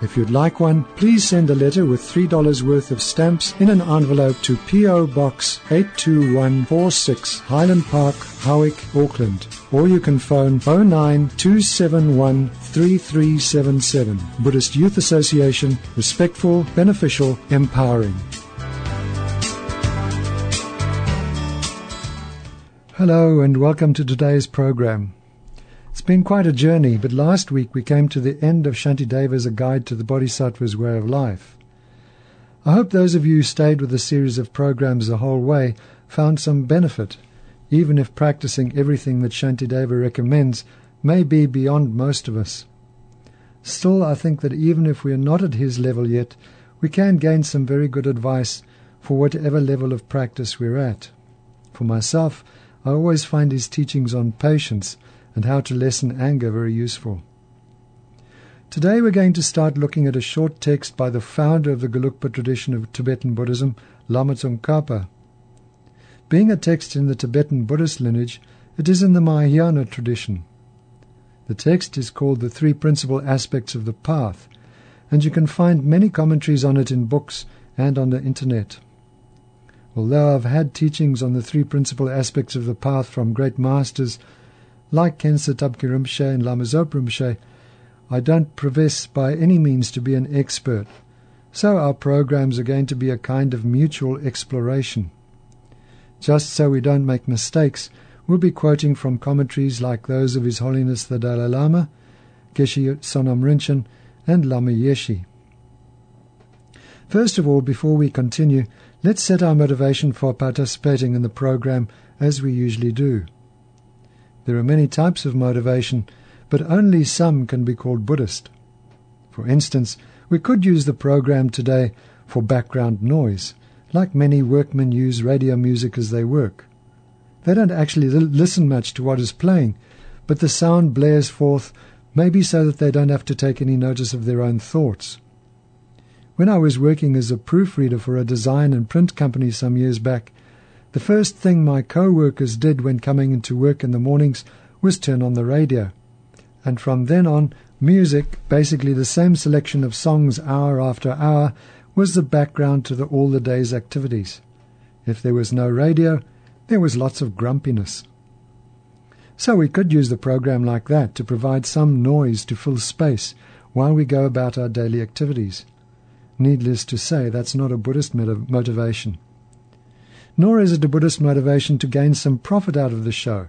If you'd like one, please send a letter with $3 worth of stamps in an envelope to P.O. Box 82146, Highland Park, Howick, Auckland. Or you can phone 09271 3377. Buddhist Youth Association, respectful, beneficial, empowering. Hello and welcome to today's program. It's been quite a journey, but last week we came to the end of Shantideva's A Guide to the Bodhisattva's Way of Life. I hope those of you who stayed with the series of programs the whole way found some benefit, even if practicing everything that Shantideva recommends may be beyond most of us. Still, I think that even if we are not at his level yet, we can gain some very good advice for whatever level of practice we're at. For myself, I always find his teachings on patience and how to lessen anger very useful. Today we're going to start looking at a short text by the founder of the Gelugpa tradition of Tibetan Buddhism, Lama Tsongkhapa. Being a text in the Tibetan Buddhist lineage, it is in the Mahayana tradition. The text is called The Three Principal Aspects of the Path, and you can find many commentaries on it in books and on the internet. Although I've had teachings on the three principal aspects of the path from great masters like Khensa Tabki Rinpoche and Lama Zopa Rinpoche, I don't profess by any means to be an expert, so our programs are going to be a kind of mutual exploration. Just so we don't make mistakes, we'll be quoting from commentaries like those of His Holiness the Dalai Lama, Geshe Sonam Rinchen, and Lama Yeshe. First of all, before we continue, let's set our motivation for participating in the program as we usually do. There are many types of motivation, but only some can be called Buddhist. For instance, we could use the program today for background noise, like many workmen use radio music as they work. They don't actually listen much to what is playing, but the sound blares forth maybe so that they don't have to take any notice of their own thoughts. When I was working as a proofreader for a design and print company some years back, the first thing my co-workers did when coming into work in the mornings was turn on the radio. And from then on, music, basically the same selection of songs hour after hour, was the background to the, all the day's activities. If there was no radio, there was lots of grumpiness. So we could use the program like that to provide some noise to fill space while we go about our daily activities. Needless to say, that's not a Buddhist motivation nor is it a Buddhist motivation to gain some profit out of the show.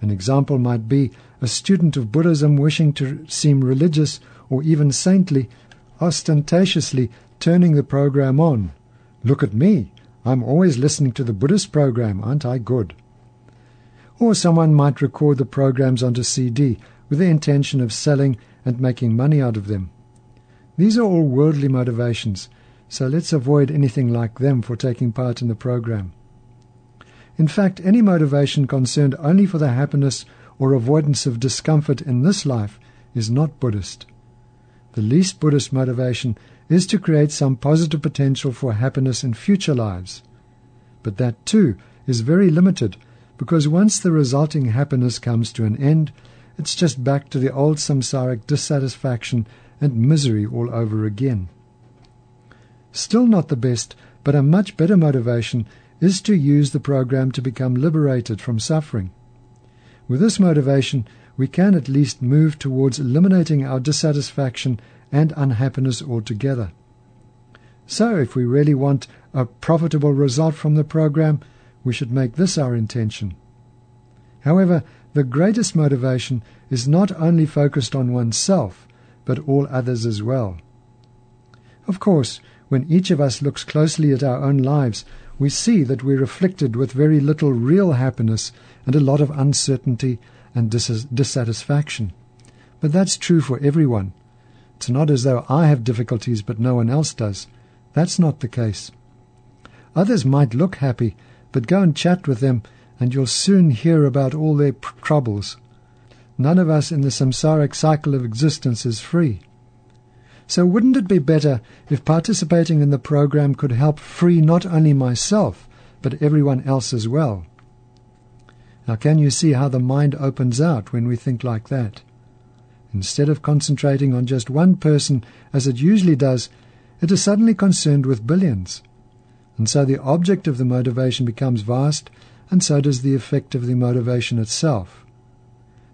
An example might be a student of Buddhism wishing to seem religious or even saintly, ostentatiously turning the program on. Look at me. I'm always listening to the Buddhist program. Aren't I good? Or someone might record the programs onto CD with the intention of selling and making money out of them. These are all worldly motivations so let's avoid anything like them for taking part in the program. In fact, any motivation concerned only for the happiness or avoidance of discomfort in this life is not Buddhist. The least Buddhist motivation is to create some positive potential for happiness in future lives. But that too is very limited because once the resulting happiness comes to an end, it's just back to the old samsaric dissatisfaction and misery all over again. Still not the best, but a much better motivation is to use the program to become liberated from suffering. With this motivation, we can at least move towards eliminating our dissatisfaction and unhappiness altogether. So, if we really want a profitable result from the program, we should make this our intention. However, the greatest motivation is not only focused on oneself, but all others as well. Of course, when each of us looks closely at our own lives, we see that we're afflicted with very little real happiness and a lot of uncertainty and dis- dissatisfaction. But that's true for everyone. It's not as though I have difficulties but no one else does. That's not the case. Others might look happy, but go and chat with them and you'll soon hear about all their pr- troubles. None of us in the samsaric cycle of existence is free. So wouldn't it be better if participating in the program could help free not only myself, but everyone else as well? Now, can you see how the mind opens out when we think like that? Instead of concentrating on just one person as it usually does, it is suddenly concerned with billions. And so the object of the motivation becomes vast, and so does the effect of the motivation itself.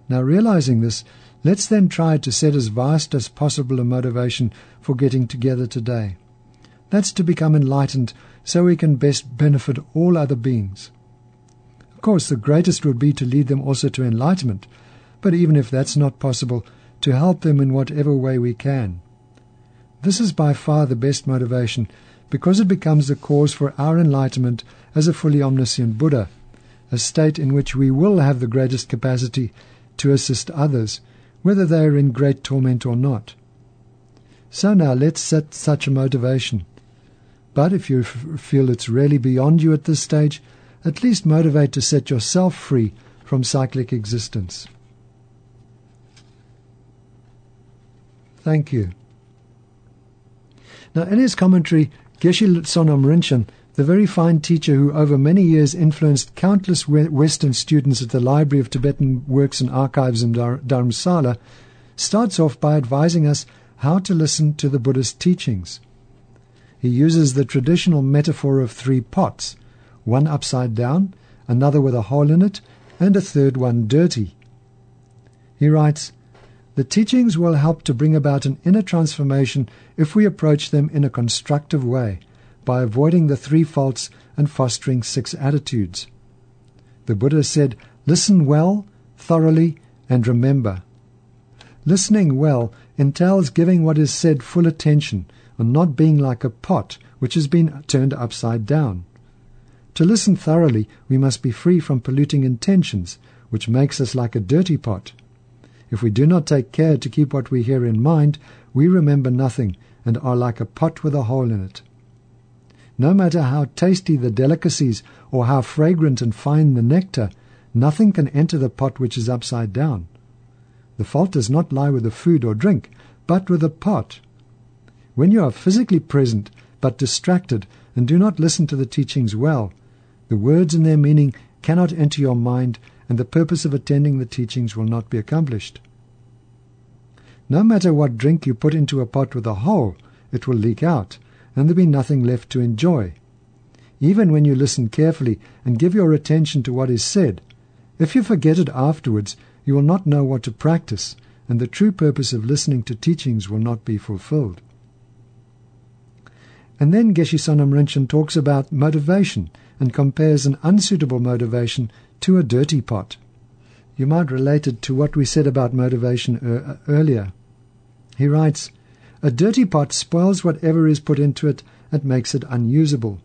Now, realizing this, let's then try to set as vast as possible a motivation for getting together today. That's to become enlightened so we can best benefit all other beings. Of course, the greatest would be to lead them also to enlightenment, but even if that's not possible, to help them in whatever way we can. This is by far the best motivation because it becomes the cause for our enlightenment as a fully omniscient Buddha, a state in which we will have the greatest capacity to assist others, whether they are in great torment or not. So now let's set such a motivation. But if you f- feel it's really beyond you at this stage, at least motivate to set yourself free from cyclic existence. Thank you. Now, in his commentary, Geshe Sonam Rinchen the very fine teacher who over many years influenced countless Western students at the Library of Tibetan Works and Archives in Dhar- Dharamsala, starts off by advising us how to listen to the Buddhist teachings. He uses the traditional metaphor of three pots one upside down, another with a hole in it, and a third one dirty. He writes, The teachings will help to bring about an inner transformation if we approach them in a constructive way by avoiding the three faults and fostering six attitudes. The Buddha said, Listen well, thoroughly, and remember. Listening well entails giving what is said full attention and not being like a pot which has been turned upside down. To listen thoroughly, we must be free from polluting intentions, which makes us like a dirty pot. If we do not take care to keep what we hear in mind, we remember nothing and are like a pot with a hole in it. No matter how tasty the delicacies or how fragrant and fine the nectar, nothing can enter the pot which is upside down. The fault does not lie with the food or drink, but with the pot. When you are physically present but distracted and do not listen to the teachings well, the words and their meaning cannot enter your mind, and the purpose of attending the teachings will not be accomplished. No matter what drink you put into a pot with a hole, it will leak out, and there be nothing left to enjoy. Even when you listen carefully and give your attention to what is said, if you forget it afterwards, you will not know what to practice, and the true purpose of listening to teachings will not be fulfilled. And then Geshe Sonam Rinchen talks about motivation and compares an unsuitable motivation to a dirty pot. You might relate it to what we said about motivation er- earlier. He writes, a dirty pot spoils whatever is put into it and makes it unusable.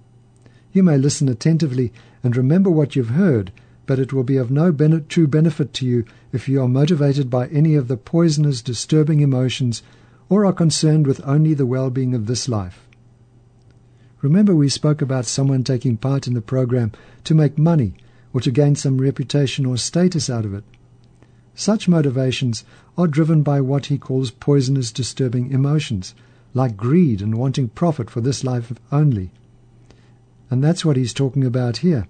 You may listen attentively and remember what you've heard, but it will be of no ben- true benefit to you if you are motivated by any of the poisoner's disturbing emotions or are concerned with only the well being of this life. Remember, we spoke about someone taking part in the program to make money or to gain some reputation or status out of it. Such motivations are driven by what he calls poisonous, disturbing emotions, like greed and wanting profit for this life only. And that's what he's talking about here.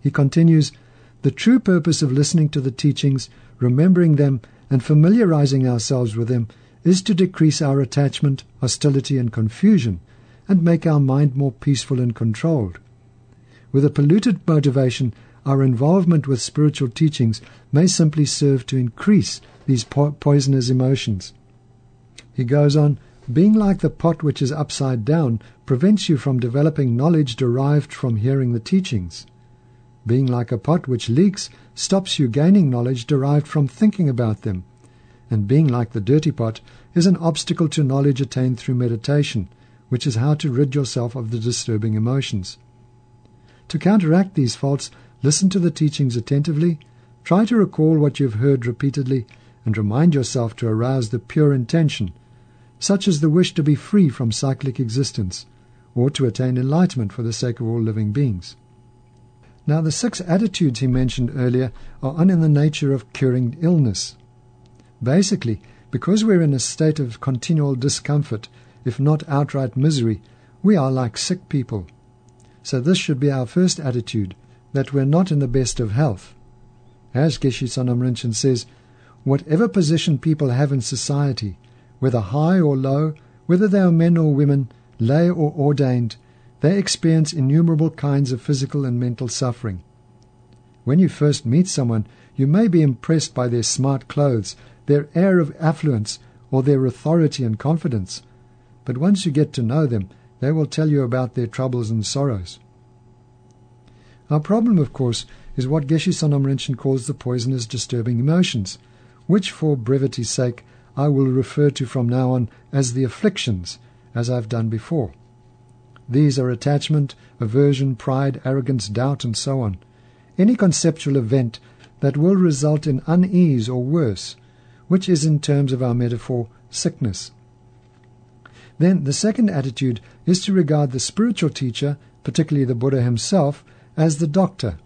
He continues The true purpose of listening to the teachings, remembering them, and familiarizing ourselves with them is to decrease our attachment, hostility, and confusion, and make our mind more peaceful and controlled. With a polluted motivation, our involvement with spiritual teachings may simply serve to increase these po- poisonous emotions. He goes on, being like the pot which is upside down prevents you from developing knowledge derived from hearing the teachings. Being like a pot which leaks stops you gaining knowledge derived from thinking about them. And being like the dirty pot is an obstacle to knowledge attained through meditation, which is how to rid yourself of the disturbing emotions. To counteract these faults, Listen to the teachings attentively, try to recall what you've heard repeatedly, and remind yourself to arouse the pure intention such as the wish to be free from cyclic existence, or to attain enlightenment for the sake of all living beings. Now, the six attitudes he mentioned earlier are in the nature of curing illness. Basically, because we're in a state of continual discomfort, if not outright misery, we are like sick people. So this should be our first attitude, that we're not in the best of health. As Geshe Sonam Rinchen says, whatever position people have in society, whether high or low, whether they are men or women, lay or ordained, they experience innumerable kinds of physical and mental suffering. When you first meet someone, you may be impressed by their smart clothes, their air of affluence, or their authority and confidence. But once you get to know them, they will tell you about their troubles and sorrows. Our problem, of course, is what Geshe Sonam Rinchen calls the poisonous disturbing emotions, which, for brevity's sake, I will refer to from now on as the afflictions, as I've done before. These are attachment, aversion, pride, arrogance, doubt, and so on. Any conceptual event that will result in unease or worse, which is in terms of our metaphor sickness. Then the second attitude is to regard the spiritual teacher, particularly the Buddha himself, as the doctor,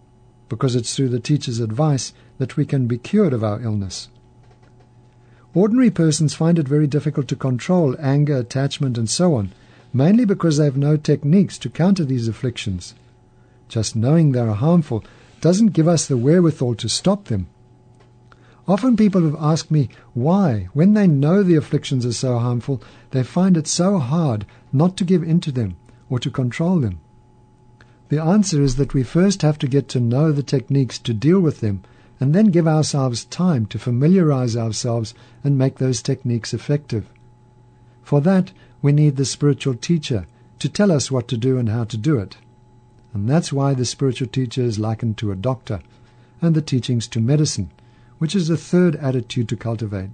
because it's through the teacher's advice that we can be cured of our illness. Ordinary persons find it very difficult to control anger, attachment, and so on, mainly because they have no techniques to counter these afflictions. Just knowing they are harmful doesn't give us the wherewithal to stop them. Often people have asked me why, when they know the afflictions are so harmful, they find it so hard not to give in to them or to control them. The answer is that we first have to get to know the techniques to deal with them and then give ourselves time to familiarize ourselves and make those techniques effective. For that, we need the spiritual teacher to tell us what to do and how to do it. And that's why the spiritual teacher is likened to a doctor, and the teachings to medicine, which is the third attitude to cultivate.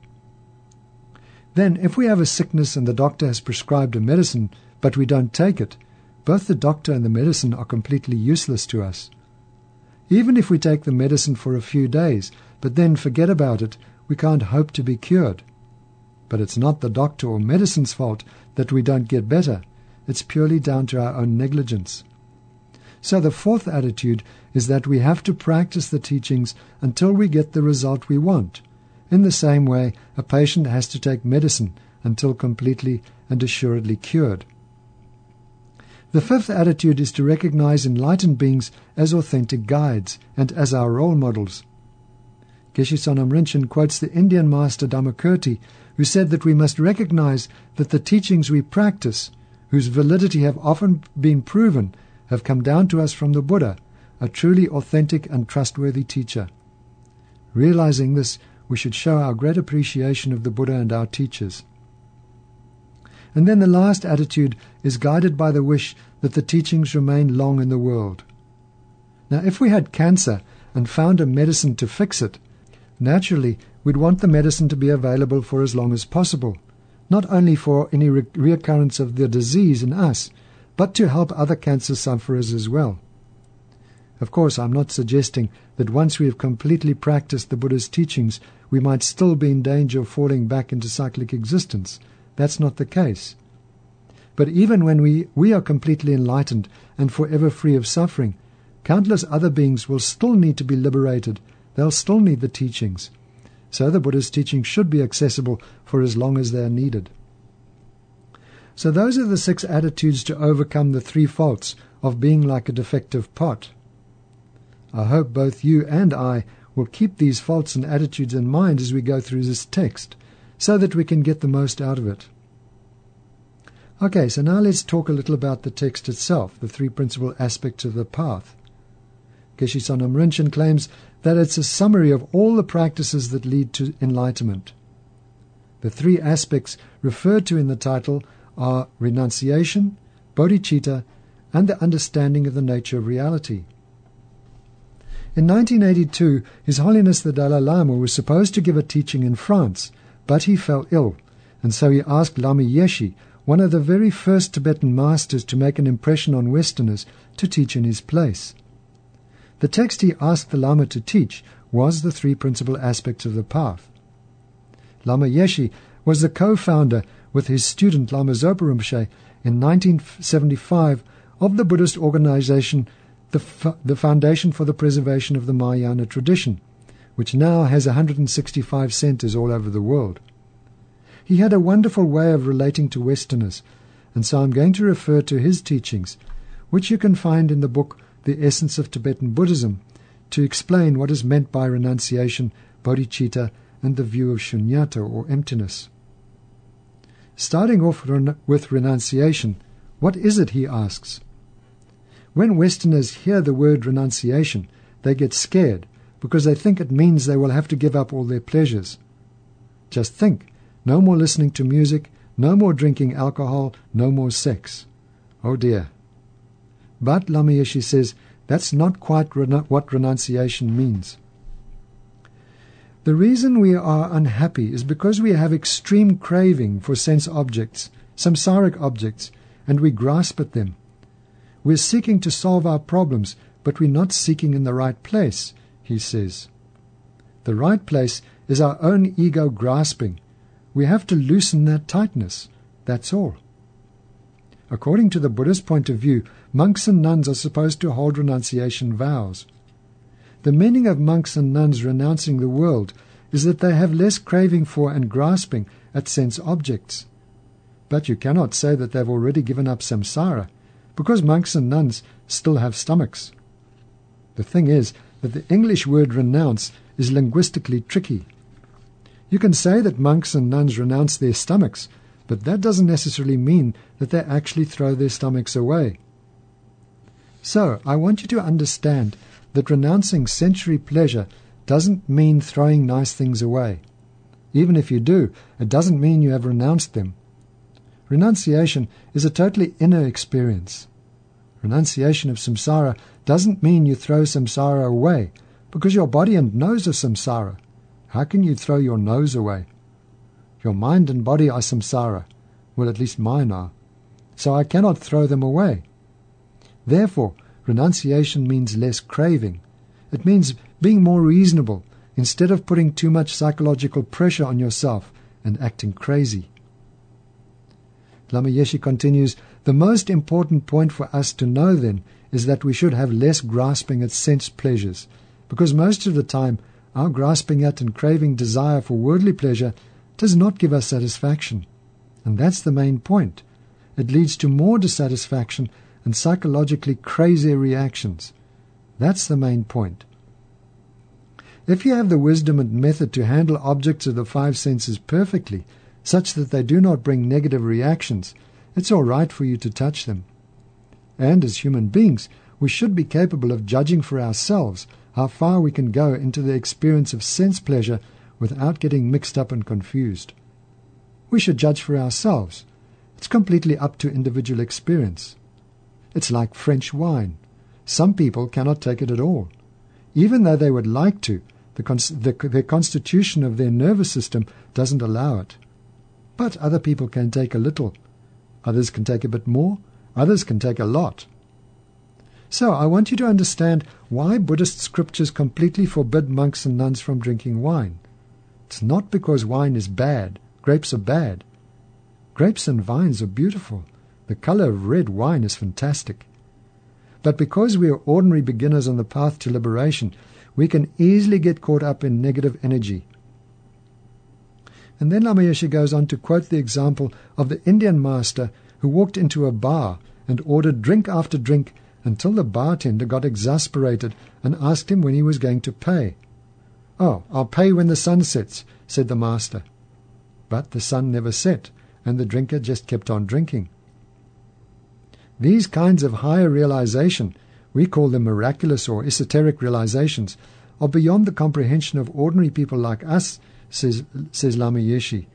Then, if we have a sickness and the doctor has prescribed a medicine, but we don't take it, both the doctor and the medicine are completely useless to us. Even if we take the medicine for a few days, but then forget about it, we can't hope to be cured. But it's not the doctor or medicine's fault that we don't get better. It's purely down to our own negligence. So the fourth attitude is that we have to practice the teachings until we get the result we want. In the same way, a patient has to take medicine until completely and assuredly cured. The fifth attitude is to recognize enlightened beings as authentic guides and as our role models. Geshe Sonam Rinchen quotes the Indian master Dharmakirti, who said that we must recognize that the teachings we practice, whose validity have often been proven, have come down to us from the Buddha, a truly authentic and trustworthy teacher. Realizing this, we should show our great appreciation of the Buddha and our teachers. And then the last attitude is guided by the wish that the teachings remain long in the world. Now, if we had cancer and found a medicine to fix it, naturally we'd want the medicine to be available for as long as possible, not only for any re- reoccurrence of the disease in us, but to help other cancer sufferers as well. Of course, I'm not suggesting that once we have completely practiced the Buddha's teachings, we might still be in danger of falling back into cyclic existence. That's not the case. But even when we, we are completely enlightened and forever free of suffering, countless other beings will still need to be liberated. They'll still need the teachings. So the Buddha's teachings should be accessible for as long as they are needed. So those are the six attitudes to overcome the three faults of being like a defective pot. I hope both you and I will keep these faults and attitudes in mind as we go through this text, so that we can get the most out of it. Okay, so now let's talk a little about the text itself, the three principal aspects of the path. Geshe Sonam Rinchen claims that it's a summary of all the practices that lead to enlightenment. The three aspects referred to in the title are renunciation, bodhicitta, and the understanding of the nature of reality. In 1982, His Holiness the Dalai Lama was supposed to give a teaching in France, but he fell ill, and so he asked Lama Yeshe, one of the very first Tibetan masters to make an impression on Westerners, to teach in his place. The text he asked the Lama to teach was the three principal aspects of the path. Lama Yeshe was the co-founder with his student Lama Zopa Rinpoche in 1975 of the Buddhist organization the, F- the Foundation for the Preservation of the Mahayana Tradition, which now has 165 centers all over the world. He had a wonderful way of relating to Westerners, and so I'm going to refer to his teachings, which you can find in the book The Essence of Tibetan Buddhism, to explain what is meant by renunciation, bodhicitta, and the view of shunyata or emptiness. Starting off with renunciation, what is it, he asks? When Westerners hear the word renunciation, they get scared because they think it means they will have to give up all their pleasures. Just think no more listening to music, no more drinking alcohol, no more sex. Oh dear. But Lama Yeshe says that's not quite renu- what renunciation means. The reason we are unhappy is because we have extreme craving for sense objects, samsaric objects, and we grasp at them. We're seeking to solve our problems, but we're not seeking in the right place, he says. The right place is our own ego grasping. We have to loosen that tightness. That's all. According to the Buddhist point of view, monks and nuns are supposed to hold renunciation vows. The meaning of monks and nuns renouncing the world is that they have less craving for and grasping at sense objects. But you cannot say that they've already given up samsara because monks and nuns still have stomachs. The thing is that the English word renounce is linguistically tricky. You can say that monks and nuns renounce their stomachs, but that doesn't necessarily mean that they actually throw their stomachs away. So, I want you to understand that renouncing sensory pleasure doesn't mean throwing nice things away. Even if you do, it doesn't mean you have renounced them. Renunciation is a totally inner experience. Renunciation of samsara doesn't mean you throw samsara away, because your body and nose are samsara. How can you throw your nose away? Your mind and body are samsara. Well, at least mine are. So I cannot throw them away. Therefore, renunciation means less craving. It means being more reasonable instead of putting too much psychological pressure on yourself and acting crazy. Lama Yeshe continues, the most important point for us to know then is that we should have less grasping at sense pleasures, because most of the time our grasping at and craving desire for worldly pleasure does not give us satisfaction. And that's the main point. It leads to more dissatisfaction and psychologically crazy reactions. That's the main point. If you have the wisdom and method to handle objects of the five senses perfectly, such that they do not bring negative reactions, it's all right for you to touch them. And as human beings, we should be capable of judging for ourselves how far we can go into the experience of sense pleasure without getting mixed up and confused. We should judge for ourselves. It's completely up to individual experience. It's like French wine. Some people cannot take it at all. Even though they would like to, the, the, the constitution of their nervous system doesn't allow it. But other people can take a little. Others can take a bit more. Others can take a lot. So I want you to understand why Buddhist scriptures completely forbid monks and nuns from drinking wine. It's not because wine is bad. Grapes are bad. Grapes and vines are beautiful. The color of red wine is fantastic. But because we are ordinary beginners on the path to liberation, we can easily get caught up in negative energy and then Lama Yeshe goes on to quote the example of the Indian master who walked into a bar and ordered drink after drink until the bartender got exasperated and asked him when he was going to pay. Oh, I'll pay when the sun sets, said the master. But the sun never set, and the drinker just kept on drinking. These kinds of higher realization, we call them miraculous or esoteric realizations, are beyond the comprehension of ordinary people like us says, says Lama Yeshe.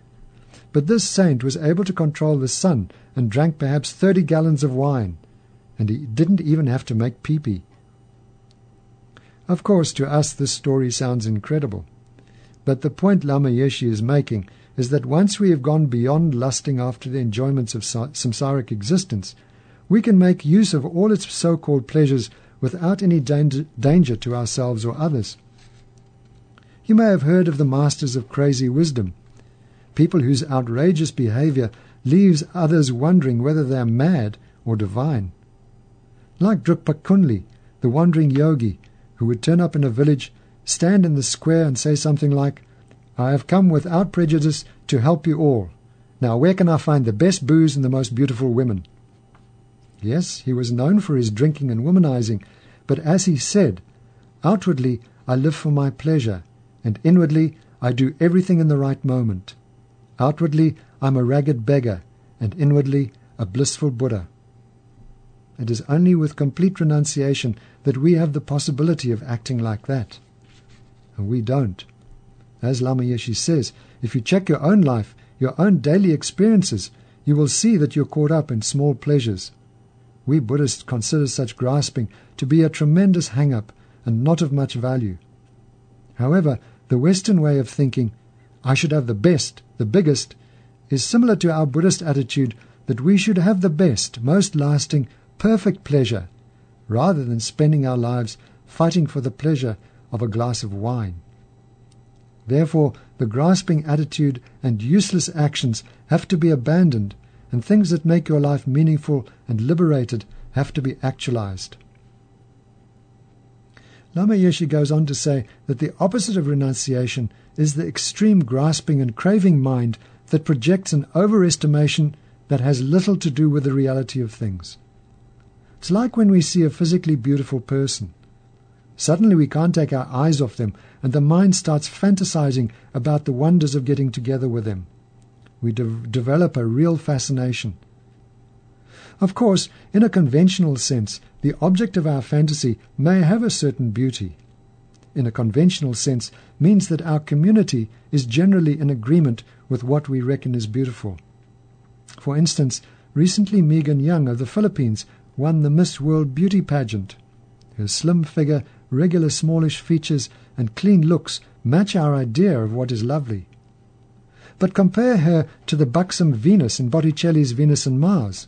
But this saint was able to control the sun and drank perhaps 30 gallons of wine, and he didn't even have to make pee-pee. Of course, to us this story sounds incredible. But the point Lama Yeshe is making is that once we have gone beyond lusting after the enjoyments of samsaric existence, we can make use of all its so-called pleasures without any danger to ourselves or others. You may have heard of the masters of crazy wisdom, people whose outrageous behavior leaves others wondering whether they are mad or divine. Like Drukpa Kunley, the wandering yogi, who would turn up in a village, stand in the square and say something like, I have come without prejudice to help you all. Now where can I find the best booze and the most beautiful women? Yes, he was known for his drinking and womanizing, but as he said, outwardly I live for my pleasure, and inwardly I do everything in the right moment. Outwardly I'm a ragged beggar, and inwardly a blissful Buddha. It is only with complete renunciation that we have the possibility of acting like that. And we don't. As Lama Yeshe says, if you check your own life, your own daily experiences, you will see that you're caught up in small pleasures. We Buddhists consider such grasping to be a tremendous hang up and not of much value. However, the Western way of thinking, I should have the best, the biggest, is similar to our Buddhist attitude that we should have the best, most lasting, perfect pleasure, rather than spending our lives fighting for the pleasure of a glass of wine. Therefore, the grasping attitude and useless actions have to be abandoned, and things that make your life meaningful and liberated have to be actualized. Lama Yeshe goes on to say that the opposite of renunciation is the extreme grasping and craving mind that projects an overestimation that has little to do with the reality of things. It's like when we see a physically beautiful person. Suddenly we can't take our eyes off them, and the mind starts fantasizing about the wonders of getting together with them. We de- develop a real fascination. Of course, in a conventional sense, the object of our fantasy may have a certain beauty. In a conventional sense means that our community is generally in agreement with what we reckon is beautiful. For instance, recently Megan Young of the Philippines won the Miss World Beauty pageant. Her slim figure, regular smallish features, and clean looks match our idea of what is lovely. But compare her to the buxom Venus in Botticelli's Venus and Mars,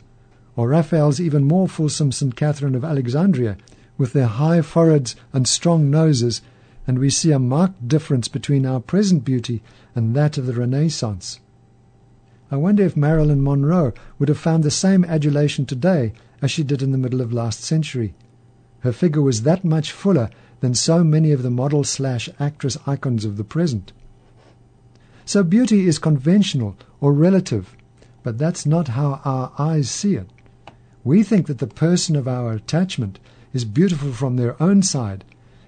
or Raphael's even more fulsome St. Catherine of Alexandria, with their high foreheads and strong noses, and we see a marked difference between our present beauty and that of the Renaissance. I wonder if Marilyn Monroe would have found the same adulation today as she did in the middle of last century. Her figure was that much fuller than so many of the model slash actress icons of the present. So beauty is conventional or relative, but that's not how our eyes see it. We think that the person of our attachment is beautiful from their own side,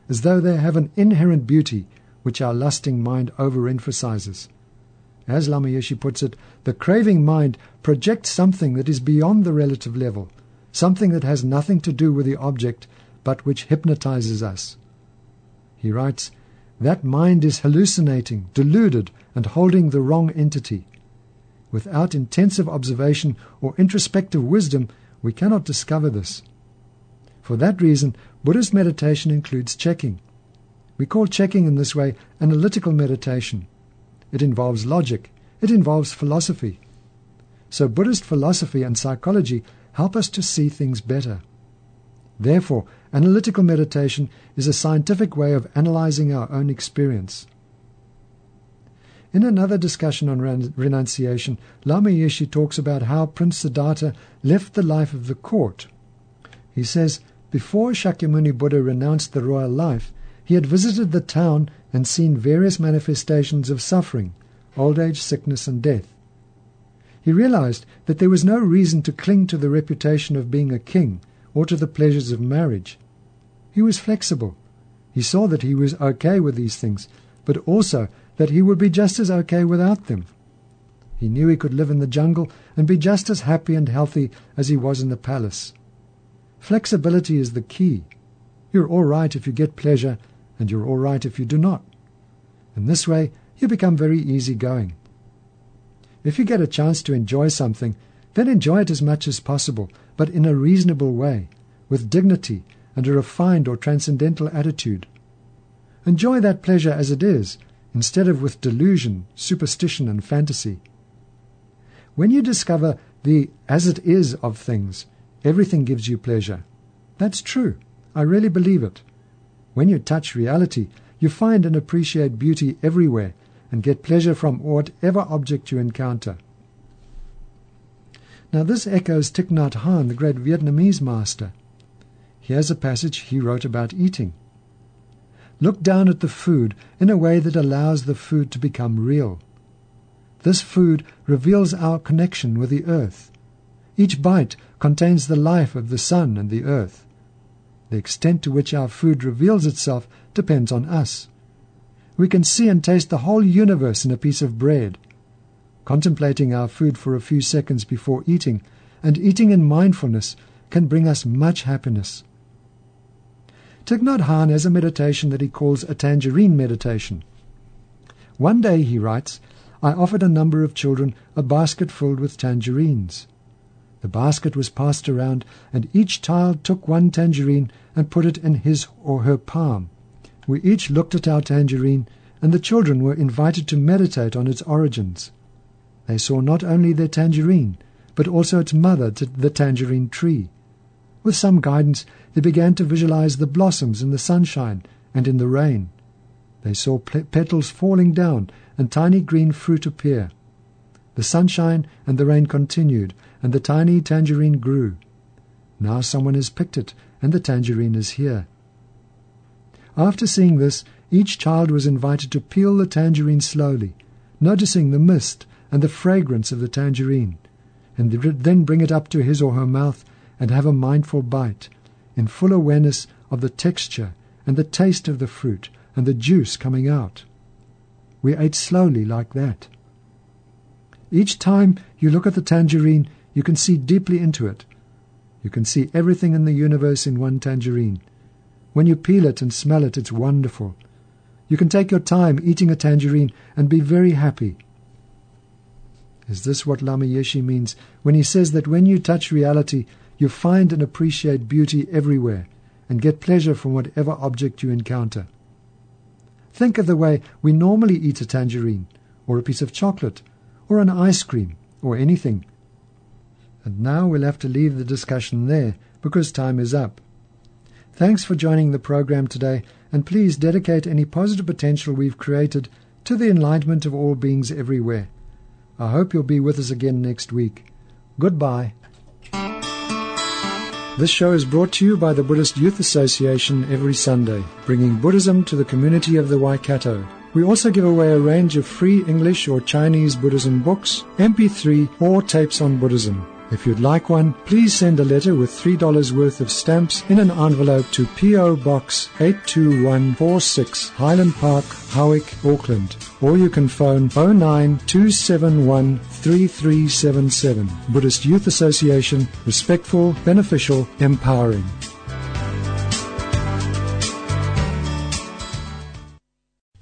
as though they have an inherent beauty which our lusting mind overemphasizes. As Lama Yeshe puts it, the craving mind projects something that is beyond the relative level, something that has nothing to do with the object, but which hypnotizes us. He writes, That mind is hallucinating, deluded, and holding the wrong entity. Without intensive observation or introspective wisdom, we cannot discover this. For that reason, Buddhist meditation includes checking. We call checking in this way analytical meditation. It involves logic. It involves philosophy. So Buddhist philosophy and psychology help us to see things better. Therefore, analytical meditation is a scientific way of analyzing our own experience. In another discussion on renunciation, Lama Yeshe talks about how Prince Siddhartha left the life of the court. He says, before Shakyamuni Buddha renounced the royal life, he had visited the town and seen various manifestations of suffering, old age, sickness, and death. He realized that there was no reason to cling to the reputation of being a king or to the pleasures of marriage. He was flexible. He saw that he was okay with these things, but also that he would be just as okay without them. He knew he could live in the jungle and be just as happy and healthy as he was in the palace. Flexibility is the key. You're all right if you get pleasure, and you're all right if you do not. In this way, you become very easy-going. If you get a chance to enjoy something, then enjoy it as much as possible, but in a reasonable way, with dignity and a refined or transcendental attitude. Enjoy that pleasure as it is, instead of with delusion, superstition, and fantasy. When you discover the as it is of things, everything gives you pleasure. That's true. I really believe it. When you touch reality, you find and appreciate beauty everywhere and get pleasure from whatever object you encounter. Now this echoes Thich Nhat Hanh, the great Vietnamese master. Here's a passage he wrote about eating. Look down at the food in a way that allows the food to become real. This food reveals our connection with the earth. Each bite contains the life of the sun and the earth. The extent to which our food reveals itself depends on us. We can see and taste the whole universe in a piece of bread. Contemplating our food for a few seconds before eating, and eating in mindfulness, can bring us much happiness. Thich Nhat Hanh has a meditation that he calls a tangerine meditation. One day, he writes, I offered a number of children a basket filled with tangerines. The basket was passed around, and each child took one tangerine and put it in his or her palm. We each looked at our tangerine, and the children were invited to meditate on its origins. They saw not only their tangerine, but also its mother, the tangerine tree. With some guidance, they began to visualize the blossoms in the sunshine and in the rain. They saw petals falling down and tiny green fruit appear. The sunshine and the rain continued, and the tiny tangerine grew. Now someone has picked it, and the tangerine is here. After seeing this, each child was invited to peel the tangerine slowly, noticing the mist and the fragrance of the tangerine, and then bring it up to his or her mouth and have a mindful bite, in full awareness of the texture and the taste of the fruit and the juice coming out. We ate slowly like that. Each time you look at the tangerine, you can see deeply into it. You can see everything in the universe in one tangerine. When you peel it and smell it, it's wonderful. You can take your time eating a tangerine and be very happy. Is this what Lama Yeshe means when he says that when you touch reality, you find and appreciate beauty everywhere and get pleasure from whatever object you encounter? Think of the way we normally eat a tangerine, or a piece of chocolate, or an ice cream, or anything. And now we'll have to leave the discussion there because time is up. Thanks for joining the program today, and please dedicate any positive potential we've created to the enlightenment of all beings everywhere. I hope you'll be with us again next week. Goodbye. This show is brought to you by the Buddhist Youth Association every Sunday, bringing Buddhism to the community of the Waikato. We also give away a range of free English or Chinese Buddhism books, MP3, or tapes on Buddhism. If you'd like one, please send a letter with $3 worth of stamps in an envelope to P.O. Box 82146, Highland Park, Howick, Auckland. Or you can phone 09271 3377. Buddhist Youth Association, respectful, beneficial, empowering.